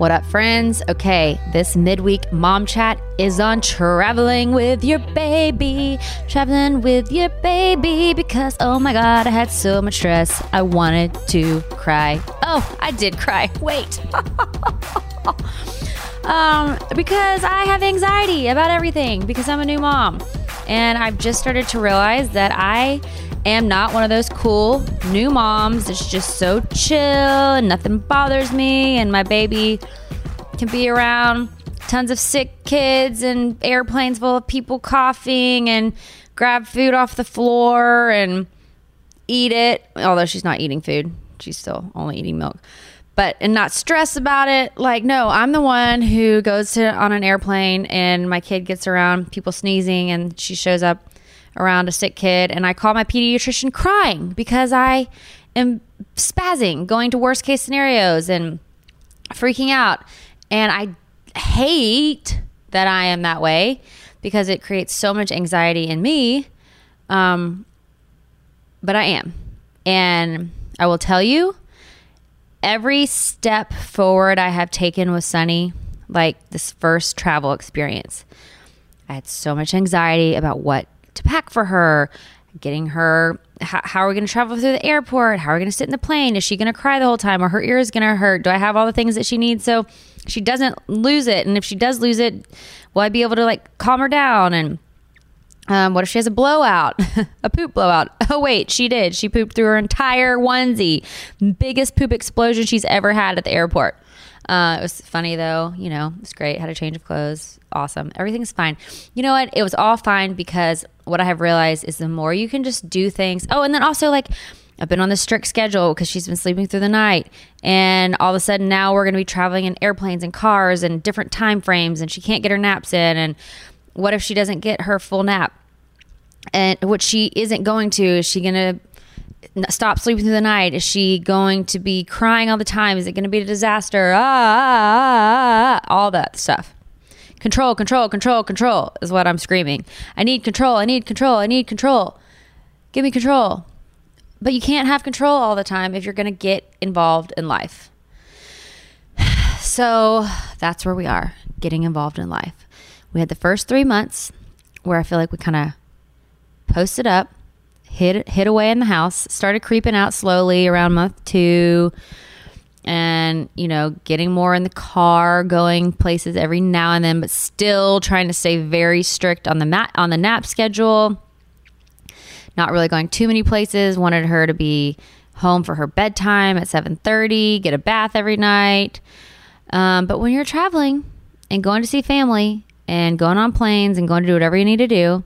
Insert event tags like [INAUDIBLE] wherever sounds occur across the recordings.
What up, friends? Okay, this midweek mom chat is on traveling with your baby. Traveling with your baby because, oh my God, I had so much stress. I wanted to cry. Oh, I did cry. [LAUGHS] Wait. [LAUGHS] um, because I have anxiety about everything because I'm a new mom. And I've just started to realize that I am not one of those cool new moms that's just so chill and nothing bothers me. And my baby can be around tons of sick kids and airplanes full of people coughing and grab food off the floor and eat it. Although she's not eating food, she's still only eating milk. But and not stress about it. Like, no, I'm the one who goes to on an airplane and my kid gets around people sneezing and she shows up around a sick kid and I call my pediatrician crying because I am spazzing, going to worst case scenarios and freaking out. And I hate that I am that way because it creates so much anxiety in me. Um, but I am. And I will tell you, every step forward I have taken with Sunny, like this first travel experience, I had so much anxiety about what to pack for her, getting her. How, how are we going to travel through the airport? How are we going to sit in the plane? Is she going to cry the whole time or her ear is going to hurt? Do I have all the things that she needs so she doesn't lose it? And if she does lose it, will I be able to like calm her down? And um, what if she has a blowout, [LAUGHS] a poop blowout? [LAUGHS] Oh, wait, she did. She pooped through her entire onesie. Biggest poop explosion she's ever had at the airport. Uh, it was funny though, you know, it was great. Had a change of clothes. Awesome. Everything's fine. You know what? It was all fine because what I have realized is the more you can just do things. Oh, and then also like I've been on this strict schedule because she's been sleeping through the night. And all of a sudden now we're going to be traveling in airplanes and cars and different time frames and she can't get her naps in. And what if she doesn't get her full nap? And what she isn't going to, is she going to stop sleeping through the night? Is she going to be crying all the time? Is it going to be a disaster? Ah, ah, ah, ah, all that stuff. Control, control, control, control is what I'm screaming. I need control. I need control. I need control. Give me control. But you can't have control all the time if you're going to get involved in life. [SIGHS] So that's where we are, getting involved in life. We had the first three months where I feel like we kind of posted up, hid hid away in the house, started creeping out slowly around month two, and you know, getting more in the car, going places every now and then, but still trying to stay very strict on the mat on the nap schedule. Not really going too many places. Wanted her to be home for her bedtime at seven thirty, get a bath every night. Um, but when you're traveling and going to see family and going on planes and going to do whatever you need to do,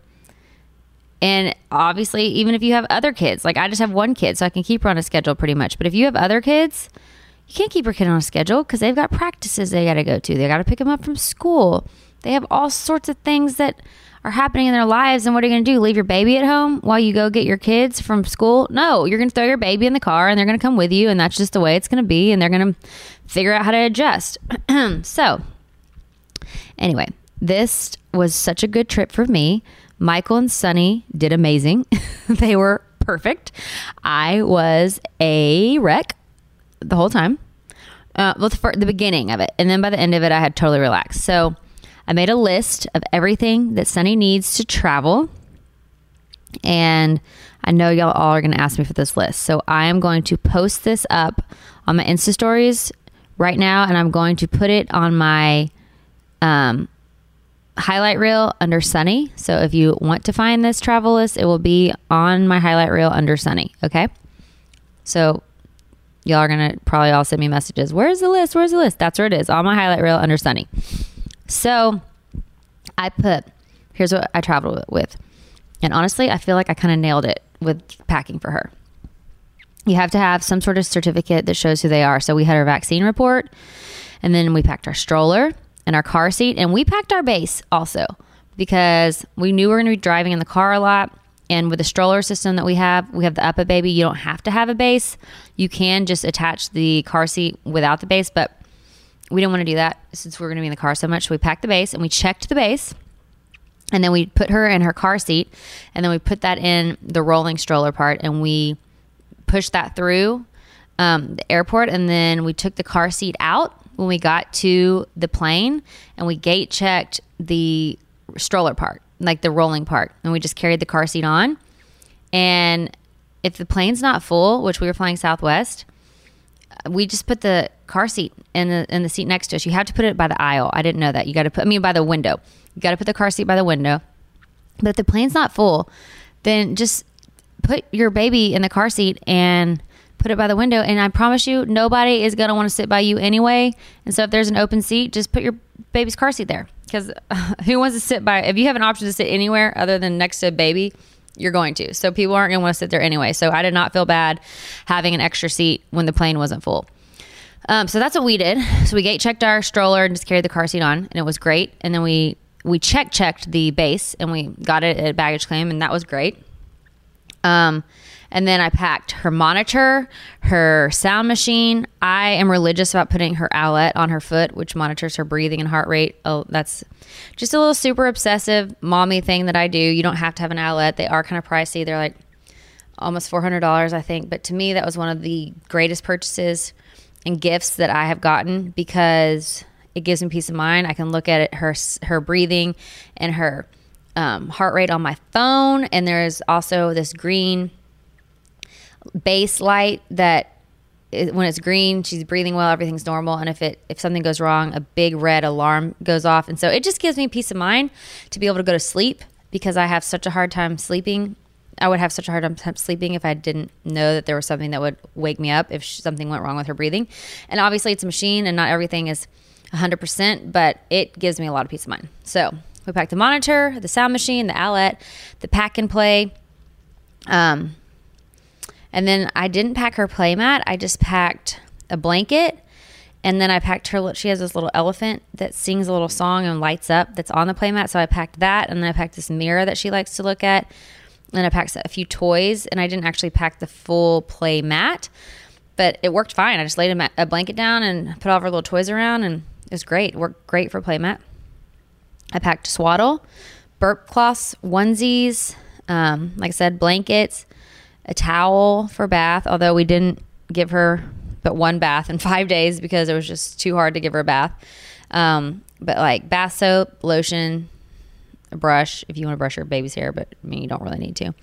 and obviously, even if you have other kids, like I just have one kid, so I can keep her on a schedule pretty much. But if you have other kids, you can't keep your kid on a schedule because they've got practices they got to go to. They got to pick them up from school. They have all sorts of things that are happening in their lives. And what are you going to do? Leave your baby at home while you go get your kids from school? No, you're going to throw your baby in the car and they're going to come with you. And that's just the way it's going to be. And they're going to figure out how to adjust. [CLEARS THROAT] so, anyway, this was such a good trip for me. Michael and Sunny did amazing. [LAUGHS] they were perfect. I was a wreck the whole time. Uh, well, for the beginning of it, and then by the end of it, I had totally relaxed. So I made a list of everything that Sunny needs to travel, and I know y'all all are going to ask me for this list. So I am going to post this up on my Insta stories right now, and I'm going to put it on my um, highlight reel under Sunny. So if you want to find this travel list, it will be on my highlight reel under Sunny. Okay. So y'all are going to probably all send me messages. Where's the list? Where's the list? That's where it is on my highlight reel under Sunny. So I put, here's what I traveled with. And honestly, I feel like I kind of nailed it with packing for her. You have to have some sort of certificate that shows who they are. So we had our vaccine report, and then we packed our stroller and our car seat, and we packed our base also because we knew we were going to be driving in the car a lot. And with the stroller system that we have, we have the UPPAbaby. You don't have to have a base. You can just attach the car seat without the base, but we didn't want to do that since we are going to be in the car so much. So we packed the base and we checked the base. And then we put her in her car seat and then we put that in the rolling stroller part and we pushed that through um, the airport. And then we took the car seat out when we got to the plane and we gate checked the stroller part, like the rolling part, and we just carried the car seat on. And if the plane's not full, which we were flying Southwest, we just put the car seat in the in the seat next to us. You have to put it by the aisle. I didn't know that. You got to put I mean by the window. You got to put the car seat by the window. But if the plane's not full, then just put your baby in the car seat and put it by the window. And I promise you, nobody is going to want to sit by you anyway. And so if there's an open seat, just put your baby's car seat there. Because [LAUGHS] who wants to sit by, if you have an option to sit anywhere other than next to a baby, you're going to. So people aren't going to want to sit there anyway. So I did not feel bad having an extra seat when the plane wasn't full. Um, so that's what we did. So we gate checked our stroller and just carried the car seat on, and it was great. And then we we check checked the base and we got it at baggage claim, and that was great. Um, and then I packed her monitor, her sound machine. I am religious about putting her Owlet on her foot, which monitors her breathing and heart rate. Oh, that's just a little super obsessive mommy thing that I do. You don't have to have an Owlet. They are kind of pricey. They're like almost $400, I think. But to me, that was one of the greatest purchases and gifts that I have gotten because it gives me peace of mind. I can look at it, her her breathing and her um, heart rate on my phone. And there's also this green base light that when it's green, she's breathing well, everything's normal. And if it if something goes wrong, a big red alarm goes off. And so it just gives me peace of mind to be able to go to sleep because I have such a hard time sleeping. I would have such a hard time sleeping if I didn't know that there was something that would wake me up if something went wrong with her breathing. And obviously, it's a machine, and not everything is 100%, but it gives me a lot of peace of mind. So we packed the monitor, the sound machine, the Owlet, the pack and play. Um, and then I didn't pack her playmat. I just packed a blanket. And then I packed her, she has this little elephant that sings a little song and lights up that's on the playmat. So I packed that. And then I packed this mirror that she likes to look at. And I packed a few toys. And I didn't actually pack the full play mat, but it worked fine. I just laid a, a blanket down and put all of her little toys around. And it was great. It worked great for playmat. I packed swaddle, burp cloths, onesies, um, like I said, blankets a towel for bath, although we didn't give her but one bath in [LAUGHS] five days because it was just too hard to give her a bath. Um, but like bath soap, lotion, a brush if you want to brush your baby's hair, but I mean, you don't really need to.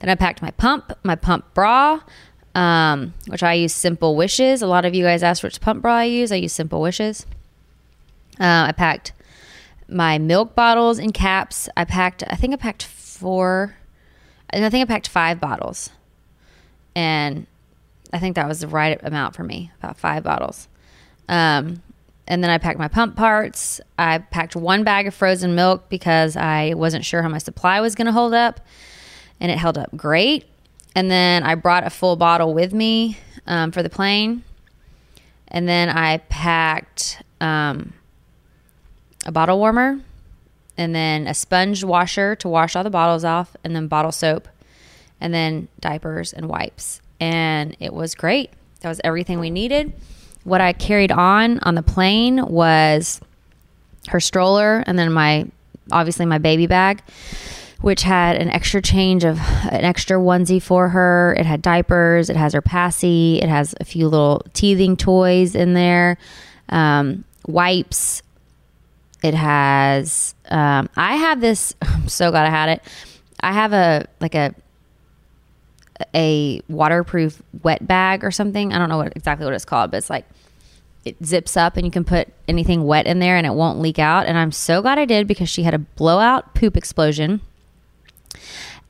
Then I packed my pump, my pump bra, um, which I use Simple Wishes. A lot of you guys asked which pump bra I use. I use Simple Wishes. Uh, I packed my milk bottles and caps. I packed, I think I packed four, and I think I packed five bottles and I think that was the right amount for me, about five bottles. Um, and then I packed my pump parts. I packed one bag of frozen milk because I wasn't sure how my supply was going to hold up, and it held up great. And then I brought a full bottle with me um, for the plane. And then I packed um, a bottle warmer and then a sponge washer to wash all the bottles off, and then bottle soap, and then diapers and wipes. And it was great. That was everything we needed. What I carried on on the plane was her stroller, and then my obviously my baby bag which had an extra change of an extra onesie for her. It had diapers, it has her passy, it has a few little teething toys in there, um, wipes. It has. Um, I have this. [LAUGHS] I'm so glad I had it. I have a like a a waterproof wet bag or something. I don't know what exactly what it's called, but it's like it zips up and you can put anything wet in there and it won't leak out. And I'm so glad I did because she had a blowout poop explosion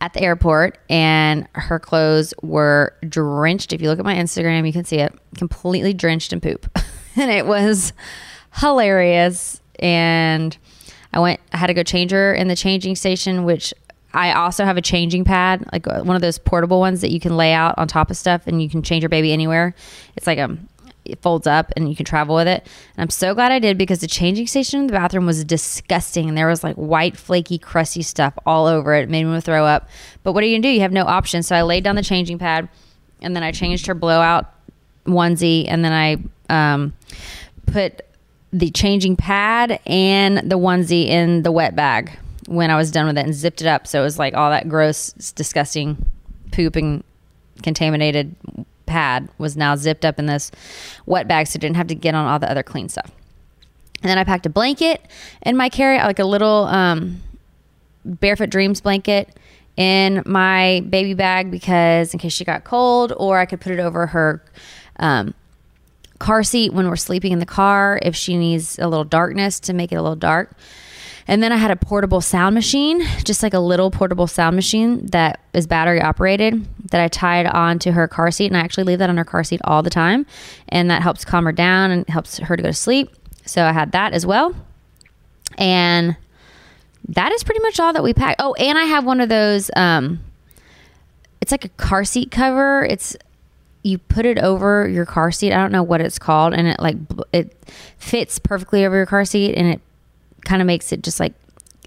at the airport and her clothes were drenched. If you look at my Instagram, you can see it completely drenched in poop. [LAUGHS] and it was hilarious. And I went, I had to go change her in the changing station, which I also have a changing pad, like uh, one of those portable ones that you can lay out on top of stuff and you can change your baby anywhere. It's like a it folds up and you can travel with it. And I'm so glad I did because the changing station in the bathroom was disgusting and there was like white, flaky, crusty stuff all over it. It made me throw up. But what are you gonna do? You have no option. So I laid down the changing pad and then I changed her blowout onesie and then I um, put the changing pad and the onesie in the wet bag when I was done with it and zipped it up. So it was like all that gross, disgusting poop and contaminated pad was now zipped up in this wet bag so I didn't have to get on all the other clean stuff. And then I packed a blanket in my carry, like a little um, Barefoot Dreams blanket in my baby bag because in case she got cold, or I could put it over her um, car seat when we're sleeping in the car if she needs a little darkness to make it a little dark. And then I had a portable sound machine, just like a little portable sound machine that is battery operated that I tied onto her car seat. And I actually leave that on her car seat all the time. And that helps calm her down and helps her to go to sleep. So I had that as well. And that is pretty much all that we packed. Oh, and I have one of those, um, it's like a car seat cover. It's, you put it over your car seat. I don't know what it's called, and it like it fits perfectly over your car seat, and it kind of makes it just like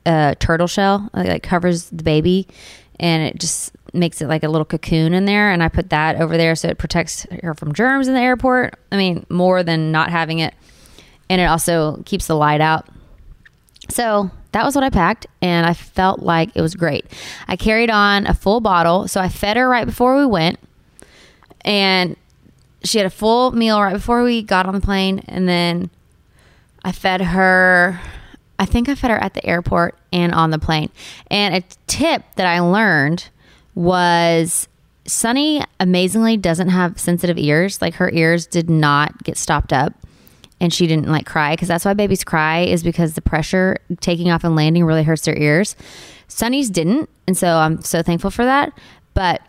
a turtle shell, like, like covers the baby, and it just makes it like a little cocoon in there. And I put that over there so it protects her from germs in the airport. I mean, more than not having it, and it also keeps the light out. So that was what I packed, and I felt like it was great. I carried on a full bottle, so I fed her right before we went, and she had a full meal right before we got on the plane, and then I fed her I think I fed her at the airport and on the plane. And a tip that I learned was Sunny amazingly doesn't have sensitive ears. Like her ears did not get stopped up and she didn't like cry because that's why babies cry is because the pressure taking off and landing really hurts their ears. Sunny's didn't. And so I'm so thankful for that. But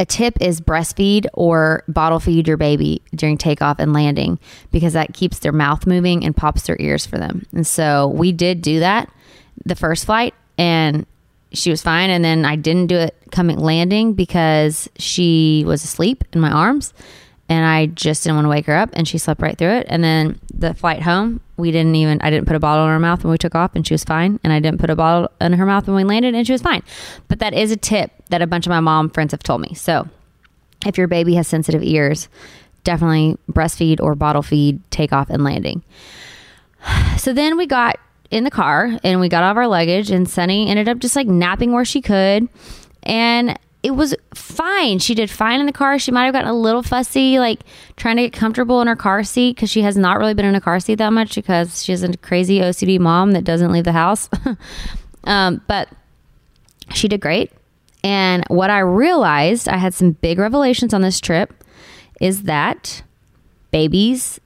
a tip is breastfeed or bottle feed your baby during takeoff and landing because that keeps their mouth moving and pops their ears for them. And so we did do that the first flight and she was fine and then I didn't do it coming landing because she was asleep in my arms and I just didn't want to wake her up and she slept right through it. And then the flight home, we didn't even I didn't put a bottle in her mouth when we took off and she was fine and I didn't put a bottle in her mouth when we landed and she was fine. But that is a tip that a bunch of my mom friends have told me. So, if your baby has sensitive ears, definitely breastfeed or bottle feed takeoff and landing. [SIGHS] So then we got in the car and we got all of our luggage and Sunny ended up just like napping where she could and it was fine. She did fine in the car. She might have gotten a little fussy, like trying to get comfortable in her car seat because she has not really been in a car seat that much because she's a crazy OCD mom that doesn't leave the house. [LAUGHS] um, but she did great. And what I realized, I had some big revelations on this trip, is that babies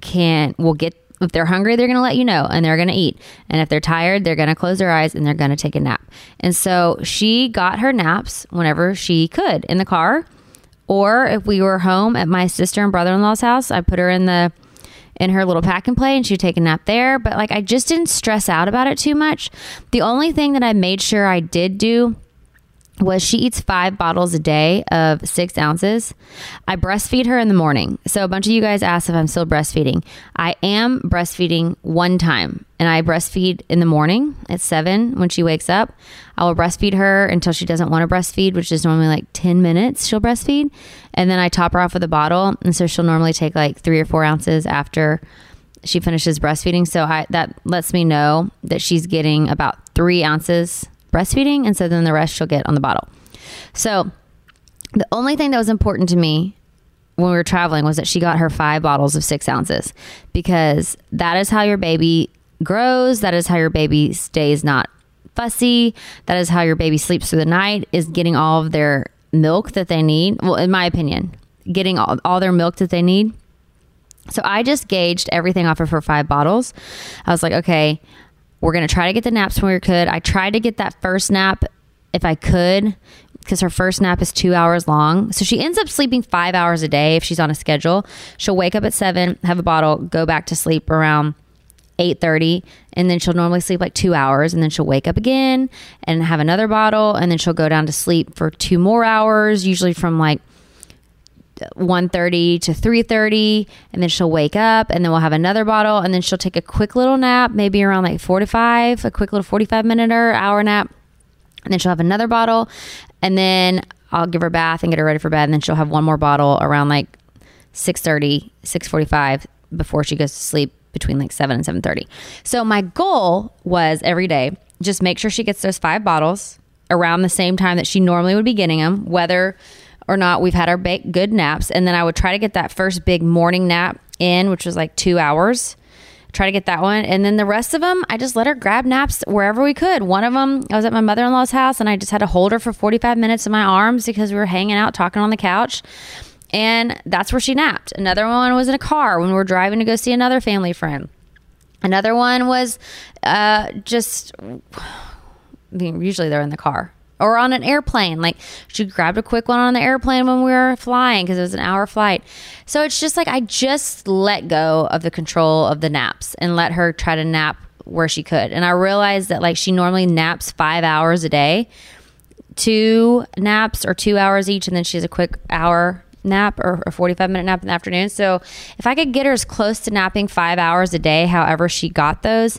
can will get if they're hungry, they're going to let you know and they're going to eat. And if they're tired, they're going to close their eyes and they're going to take a nap. And so she got her naps whenever she could in the car. Or if we were home at my sister and brother in law's house, I put her in the in her little pack and play and she'd take a nap there. But like I just didn't stress out about it too much. The only thing that I made sure I did do was she eats five bottles a day of six ounces. I breastfeed her in the morning. So a bunch of you guys asked if I'm still breastfeeding. I am breastfeeding one time, and I breastfeed in the morning at seven when she wakes up. I will breastfeed her until she doesn't want to breastfeed, which is normally like 10 minutes she'll breastfeed. And then I top her off with a bottle. And so she'll normally take like three or four ounces after she finishes breastfeeding. So I, that lets me know that she's getting about three ounces breastfeeding. And so then the rest she'll get on the bottle. So the only thing that was important to me when we were traveling was that she got her five bottles of six ounces because that is how your baby grows. That is how your baby stays not fussy. That is how your baby sleeps through the night, is getting all of their milk that they need. Well, in my opinion, getting all, all their milk that they need. So I just gauged everything off of her five bottles. I was like, okay, we're going to try to get the naps when we could. I tried to get that first nap if I could because her first nap is two hours long. So she ends up sleeping five hours a day if she's on a schedule. She'll wake up at seven, have a bottle, go back to sleep around 8.30 and then she'll normally sleep like two hours and then she'll wake up again and have another bottle and then she'll go down to sleep for two more hours usually from like 1.30 to 3.30 and then she'll wake up and then we'll have another bottle and then she'll take a quick little nap maybe around like 4 to 5 a quick little 45 minute or hour nap and then she'll have another bottle and then i'll give her a bath and get her ready for bed and then she'll have one more bottle around like 6.30 6.45 before she goes to sleep between like 7 and 7.30 so my goal was every day just make sure she gets those five bottles around the same time that she normally would be getting them whether or not we've had our big, good naps. And then i would try to get that first big morning nap in which was like two hours. Try to get that one. And then the rest of them i just let her grab naps wherever we could. One of them i was at my mother-in-law's house and i just had to hold her for 45 minutes in my arms because we were hanging out talking on the couch. And that's where she napped. Another one was in a car when we were driving to go see another family friend. Another one was uh, just, [SIGHS] I mean, usually they're in the car or on an airplane. Like she grabbed a quick one on the airplane when we were flying because it was an hour flight. So it's just like I just let go of the control of the naps and let her try to nap where she could. And I realized that like she normally naps five hours a day, two naps or two hours each, and then she has a quick hour nap or a 45 minute nap in the afternoon. So if I could get her as close to napping five hours a day, however she got those,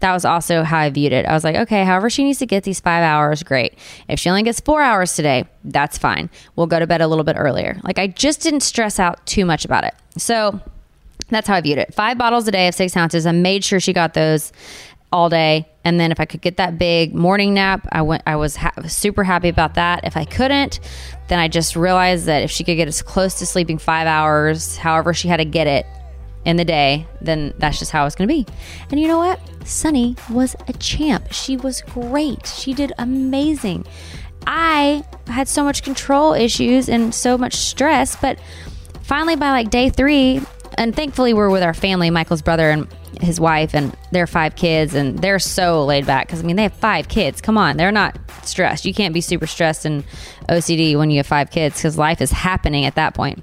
that was also how I viewed it. I was like, okay, however she needs to get these five hours, great. If she only gets four hours today, that's fine. We'll go to bed a little bit earlier. Like I just didn't stress out too much about it. So that's how I viewed it. Five bottles a day of six ounces. I made sure she got those all day. And then if I could get that big morning nap, I went. I was ha- super happy about that. If I couldn't, then I just realized that if she could get as close to sleeping five hours, however she had to get it in the day, then that's just how it's going to be. And you know what? Sunny was a champ. She was great. She did amazing. I had so much control issues and so much stress, but finally by like day three, and thankfully we're with our family, Michael's brother and his wife and their five kids and they're so laid back because i mean they have five kids come on they're not stressed you can't be super stressed and ocd when you have five kids because life is happening at that point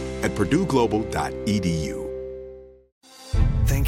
at purdueglobal.edu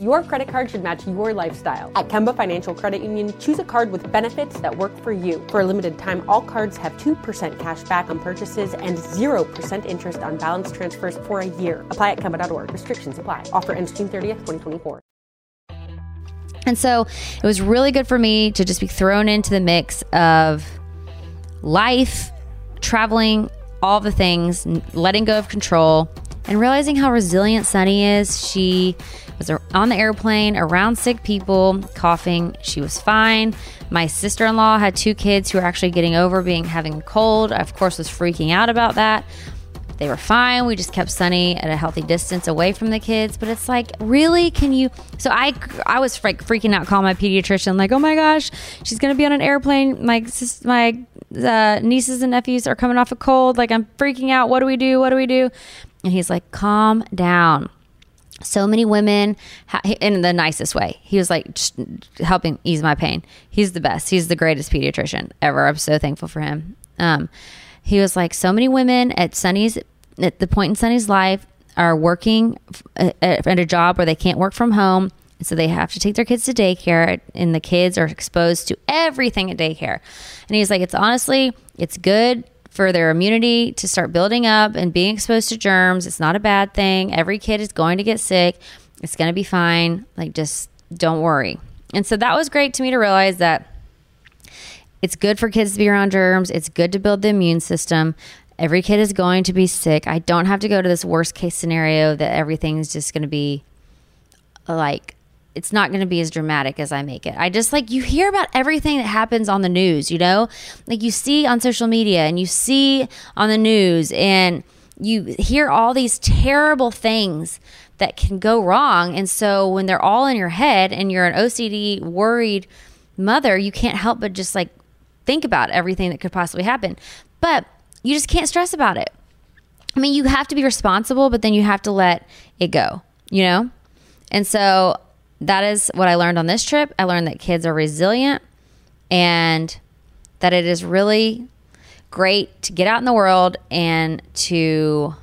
Your credit card should match your lifestyle. At Kemba Financial Credit Union, choose a card with benefits that work for you. For a limited time, all cards have 2% cash back on purchases and 0% interest on balance transfers for a year. Apply at Kemba.org. Restrictions apply. Offer ends June 30th, 2024. And so it was really good for me to just be thrown into the mix of life, traveling, all the things, letting go of control, and realizing how resilient Sunny is. She was on the airplane around sick people, coughing. She was fine. My sister in law had two kids who were actually getting over being having a cold. I, of course, was freaking out about that. They were fine. We just kept Sunny at a healthy distance away from the kids. But it's like, really? Can you? So I, I was like freaking out, calling my pediatrician, like, oh my gosh, she's gonna be on an airplane. My my uh, nieces and nephews are coming off a cold. Like I'm freaking out. What do we do? What do we do? And he's like, calm down. So many women, in the nicest way. He was like helping ease my pain. He's the best. He's the greatest pediatrician ever. I'm so thankful for him. Um, he was like, so many women at Sunny's, at the point in Sunny's life, are working at a job where they can't work from home. So they have to take their kids to daycare, and the kids are exposed to everything at daycare. And he's like, it's honestly, it's good for their immunity to start building up and being exposed to germs. It's not a bad thing. Every kid is going to get sick. It's going to be fine. Like, just don't worry. And so that was great to me to realize that it's good for kids to be around germs. It's good to build the immune system. Every kid is going to be sick. I don't have to go to this worst case scenario that everything's just going to be like it's not going to be as dramatic as I make it. I just like you hear about everything that happens on the news, you know? Like you see on social media and you see on the news and you hear all these terrible things that can go wrong. And so when they're all in your head and you're an OCD worried mother, you can't help but just like think about everything that could possibly happen. But you just can't stress about it. I mean, you have to be responsible, but then you have to let it go, you know? And so that is what I learned on this trip. I learned that kids are resilient and that it is really great to get out in the world and to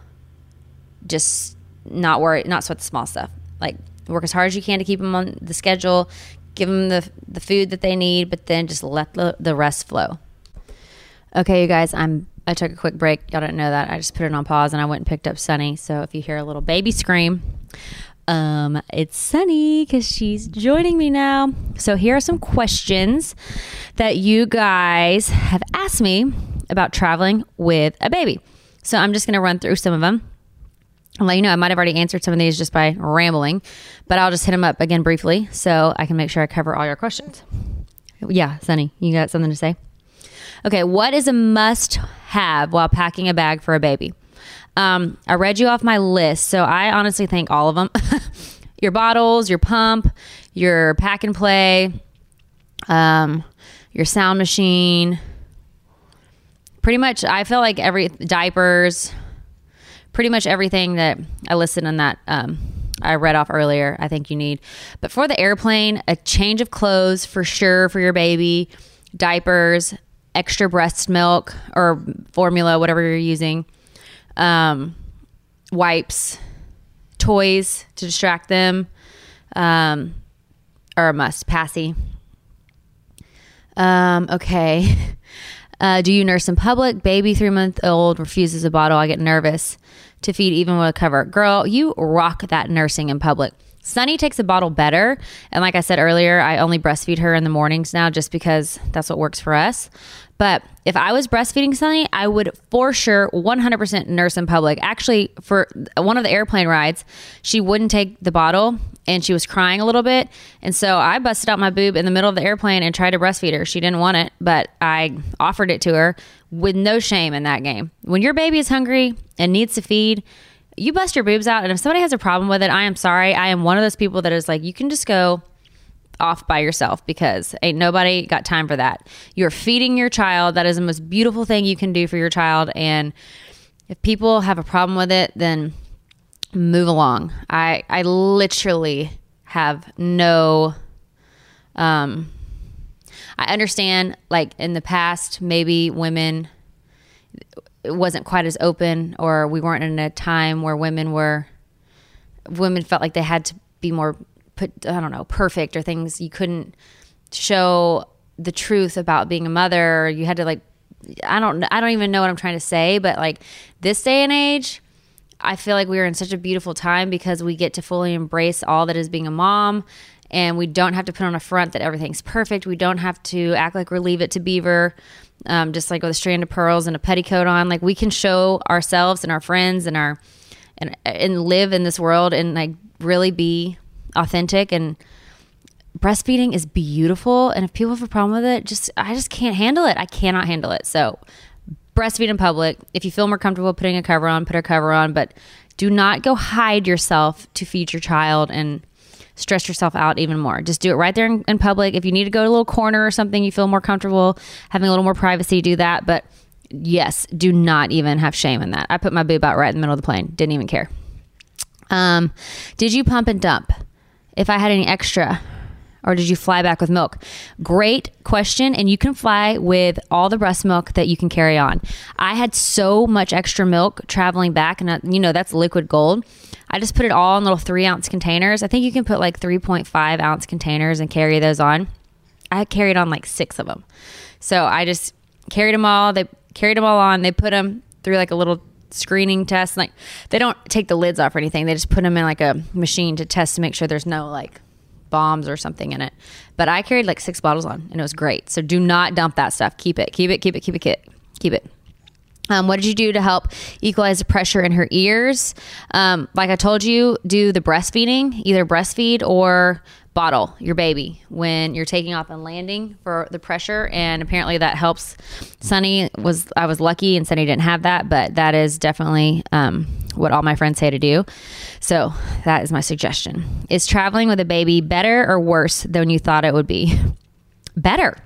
just not worry, not sweat the small stuff. Like work as hard as you can to keep them on the schedule, give them the, the food that they need, but then just let the, the rest flow. Okay, you guys, I'm I took a quick break. Y'all didn't know that. I just put it on pause and I went and picked up Sunny. So if you hear a little baby scream, um, it's Sunny because she's joining me now. So here are some questions that you guys have asked me about traveling with a baby. So I'm just going to run through some of them. I'll let you know I might have already answered some of these just by rambling, but I'll just hit them up again briefly so I can make sure I cover all your questions. Yeah, Sunny, you got something to say? Okay, what is a must have while packing a bag for a baby? Um, I read you off my list, so I honestly think all of them. [LAUGHS] your bottles, your pump, your pack and play, um, your sound machine. Pretty much, I feel like every diapers, pretty much everything that I listed in that um, I read off earlier, I think you need. But for the airplane, a change of clothes for sure for your baby, diapers, extra breast milk or formula, whatever you're using, um, wipes, toys to distract them, um, are a must. Passy. Um, okay. [LAUGHS] Uh, do you nurse in public? Baby three month old refuses a bottle. I get nervous to feed even with a cover. Girl, you rock that nursing in public. Sunny takes a bottle better. And like I said earlier, I only breastfeed her in the mornings now just because that's what works for us. But if I was breastfeeding Sunny, I would for sure 100% nurse in public. Actually, for one of the airplane rides, she wouldn't take the bottle and she was crying a little bit. And so I busted out my boob in the middle of the airplane and tried to breastfeed her. She didn't want it, but I offered it to her with no shame in that game. When your baby is hungry and needs to feed, you bust your boobs out, and if somebody has a problem with it, I am sorry. I am one of those people that is like, you can just go off by yourself because ain't nobody got time for that. You're feeding your child. That is the most beautiful thing you can do for your child. And if people have a problem with it, then move along. I I literally have no um I understand like in the past maybe women it wasn't quite as open or we weren't in a time where women were women felt like they had to be more put I don't know, perfect or things you couldn't show the truth about being a mother. You had to like I don't I don't even know what I'm trying to say, but like this day and age, I feel like we are in such a beautiful time because we get to fully embrace all that is being a mom and we don't have to put on a front that everything's perfect. We don't have to act like we're leave it to beaver. Um, just like with a strand of pearls and a petticoat on, like we can show ourselves and our friends and our and and live in this world and like really be authentic. And breastfeeding is beautiful. And if people have a problem with it just i just can't handle it. I cannot handle it. So breastfeed in public. If you feel more comfortable putting a cover on put a cover on. But do not go hide yourself to feed your child and stress yourself out even more. Just do it right there in, in public. If you need to go to a little corner or something you feel more comfortable having a little more privacy do that. But yes do not even have shame in that. I put my boob out right in the middle of the plane. Didn't even care. Um, did you pump and dump? If I had any extra or did you fly back with milk? Great question. And you can fly with all the breast milk that you can carry on. I had so much extra milk traveling back, and uh, you know, that's liquid gold. I just put it all in little three ounce containers. I think you can put like 3.5 ounce containers and carry those on. I carried on like six of them. So I just carried them all. They carried them all on. They put them through like a little screening test. Like they don't take the lids off or anything. They just put them in like a machine to test to make sure there's no like bombs or something in it. But I carried like six bottles on and it was great. So do not dump that stuff. Keep it, keep it, keep it, keep it, keep it. Um, what did you do to help equalize the pressure in her ears? Um, like I told you, do the breastfeeding, either breastfeed or bottle your baby when you're taking off and landing for the pressure. And apparently that helps. Sunny was i was lucky and sunny didn't have that but that is definitely um, what all my friends say to do. So that is my suggestion. Is traveling with a baby better or worse than you thought it would be? Better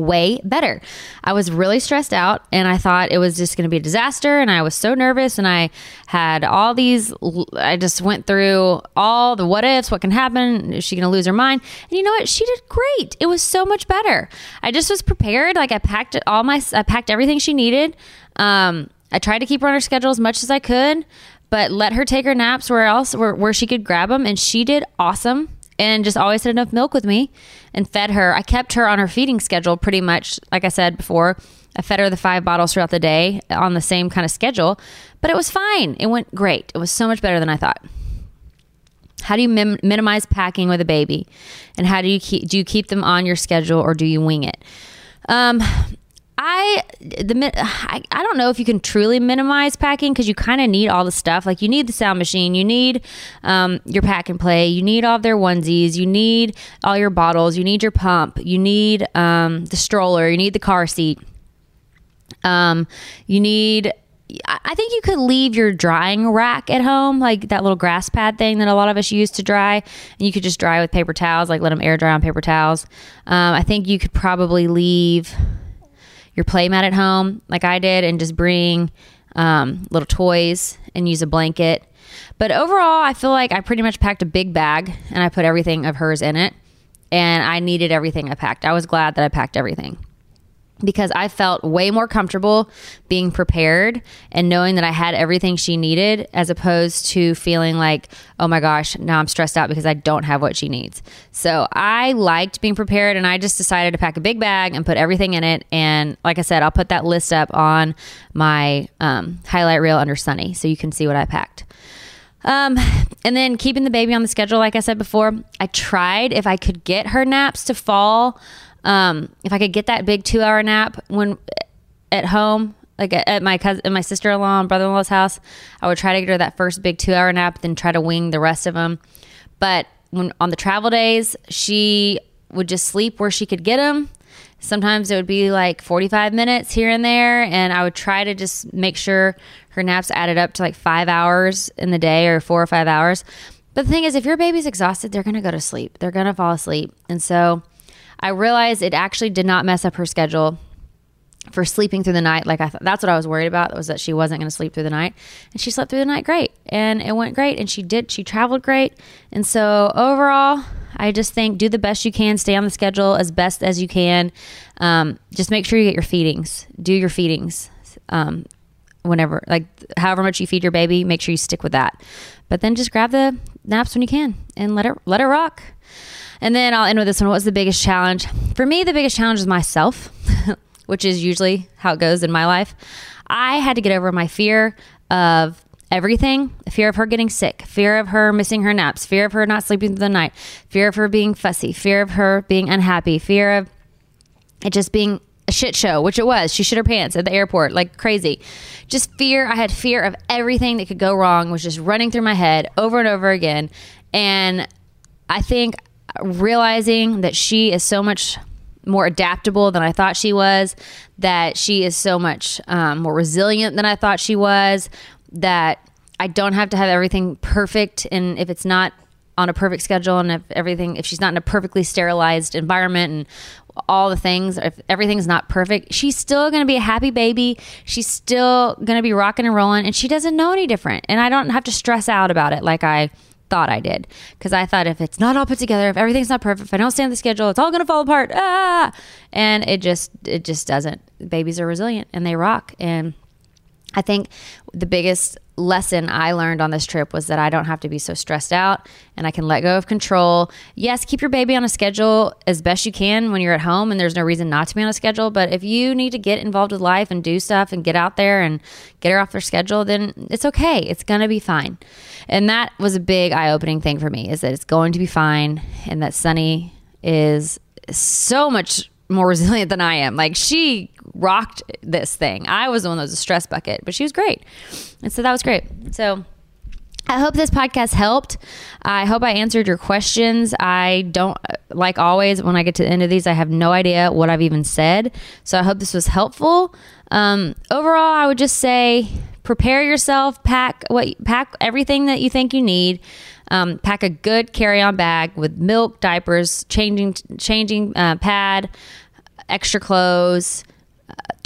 way better. I was really stressed out and I thought it was just going to be a disaster. And I was so nervous and I had all these, I just went through all the what ifs, what can happen. Is she going to lose her mind? And you know what? She did great. It was so much better. I just was prepared. Like I packed all my, I packed everything she needed. Um, I tried to keep her on her schedule as much as I could, but let her take her naps where else, where, where she could grab them. And she did awesome and just always had enough milk with me and fed her. I kept her on her feeding schedule pretty much, like I said before. I fed her the five bottles throughout the day on the same kind of schedule, but it was fine. It went great. It was so much better than I thought. How do you mim- minimize packing with a baby, and how do you keep do you keep them on your schedule or do you wing it? Um, I the I, I don't know if you can truly minimize packing because you kind of need all the stuff. Like you need the sound machine, you need um, your pack and play, you need all of their onesies, you need all your bottles, you need your pump, you need um, the stroller, you need the car seat. Um, you need. I think you could leave your drying rack at home, like that little grass pad thing that a lot of us use to dry, and you could just dry with paper towels, like let them air dry on paper towels. Um, I think you could probably leave your play mat at home, like I did, and just bring um, little toys and use a blanket. But overall, I feel like I pretty much packed a big bag and I put everything of hers in it. And I needed everything I packed. I was glad that I packed everything because I felt way more comfortable being prepared and knowing that I had everything she needed as opposed to feeling like, oh my gosh, now I'm stressed out because I don't have what she needs. So I liked being prepared and I just decided to pack a big bag and put everything in it. And like I said, I'll put that list up on my um, highlight reel under Sunny so you can see what I packed. Um, and then keeping the baby on the schedule, like I said before, I tried if I could get her naps to fall um, if I could get that big two hour nap when at home, like at my cousin, my sister in law and brother in law's house, I would try to get her that first big two hour nap, then try to wing the rest of them. But when on the travel days, she would just sleep where she could get them, Sometimes it would be like 45 minutes here and there. And I would try to just make sure her naps added up to like five hours in the day or four or five hours. But the thing is, if your baby's exhausted, they're going to go to sleep. They're going to fall asleep. And so I realized it actually did not mess up her schedule for sleeping through the night. Like I thought, that's what I was worried about was that she wasn't going to sleep through the night, and she slept through the night great, and it went great, and she did. She traveled great, and so overall, I just think do the best you can, stay on the schedule as best as you can. Um, just make sure you get your feedings. Do your feedings. Um, whenever like however much you feed your baby make sure you stick with that but then just grab the naps when you can and let it let it rock and then i'll end with this one what was the biggest challenge for me the biggest challenge is myself [LAUGHS] which is usually how it goes in my life i had to get over my fear of everything fear of her getting sick, fear of her missing her naps, fear of her not sleeping through the night, fear of her being fussy, fear of her being unhappy, fear of it just being a shit show, which it was. She shit her pants at the airport like crazy. Just fear. I had fear of everything that could go wrong, was just running through my head over and over again. And I think realizing that she is so much more adaptable than I thought she was, that she is so much um, more resilient than I thought she was, that I don't have to have everything perfect. And if it's not on a perfect schedule and if everything, if she's not in a perfectly sterilized environment and all the things, if everything's not perfect, she's still going to be a happy baby. She's still going to be rocking and rolling and she doesn't know any different. And I don't have to stress out about it like I thought I did. Because I thought if it's not all put together, if everything's not perfect, if I don't stay on the schedule, it's all going to fall apart. Ah! And it just, it just doesn't. Babies are resilient and they rock. And I think the biggest lesson I learned on this trip was that I don't have to be so stressed out and I can let go of control. Yes, keep your baby on a schedule as best you can when you're at home and there's no reason not to be on a schedule. But if you need to get involved with life and do stuff and get out there and get her off their schedule, then it's okay. It's going to be fine. And that was a big eye opening thing for me is that it's going to be fine and that Sunny is so much more [LAUGHS] resilient than I am. Like she rocked this thing. I was the one that was a stress bucket, but she was great. And so that was great. So I hope this podcast helped. I hope I answered your questions. I don't, like always, when I get to the end of these, I have no idea what I've even said. So I hope this was helpful. Um, overall, I would just say prepare yourself, pack what, pack everything that you think you need. Um, pack a good carry-on bag with milk, diapers, changing changing uh, pad, extra clothes,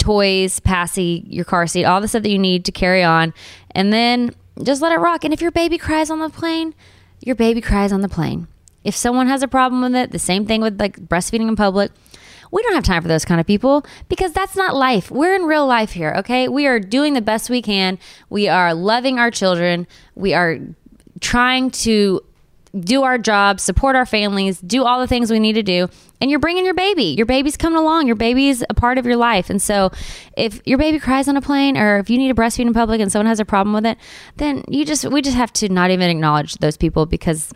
toys, passy, your car seat, all the stuff that you need to carry on, and then just let it rock. And if your baby cries on the plane, your baby cries on the plane. If someone has a problem with it, the same thing with like breastfeeding in public. We don't have time for those kind of people because that's not life. We're in real life here, okay? We are doing the best we can. We are loving our children. We are trying to do our jobs, support our families, do all the things we need to do. And you're bringing your baby. Your baby's coming along. Your baby's a part of your life. And so if your baby cries on a plane or if you need to breastfeed in public and someone has a problem with it, then you just, we just have to not even acknowledge those people because,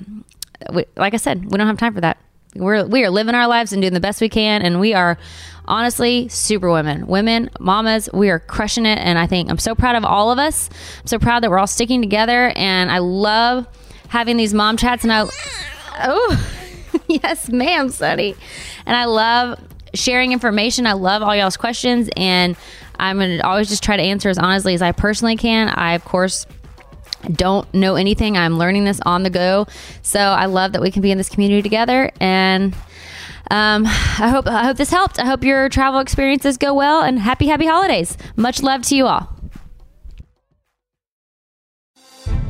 we, like I said, we don't have time for that. We're, we are living our lives and doing the best we can. And we are honestly super women, women, mamas. We are crushing it. And I think I'm so proud of all of us. I'm so proud that we're all sticking together. And I love having these mom chats, and I, oh, [LAUGHS] yes, ma'am, Sunny. And I love sharing information. I love all y'all's questions, and I'm gonna always just try to answer as honestly as I personally can. I, of course, don't know anything. I'm learning this on the go. So I love that we can be in this community together. And um, I hope I hope this helped. I hope your travel experiences go well. And happy happy holidays. Much love to you all.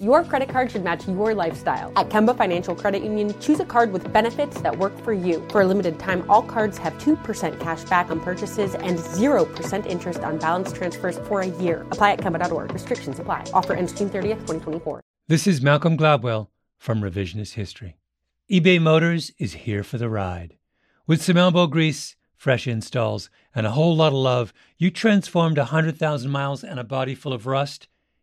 Your credit card should match your lifestyle. At Kemba Financial Credit Union, choose a card with benefits that work for you. For a limited time, all cards have 2% cash back on purchases and 0% interest on balance transfers for a year. Apply at Kemba.org. Restrictions apply. Offer ends June 30th, 2024. This is Malcolm Gladwell from Revisionist History. eBay Motors is here for the ride. With some elbow grease, fresh installs, and a whole lot of love, you transformed 100,000 miles and a body full of rust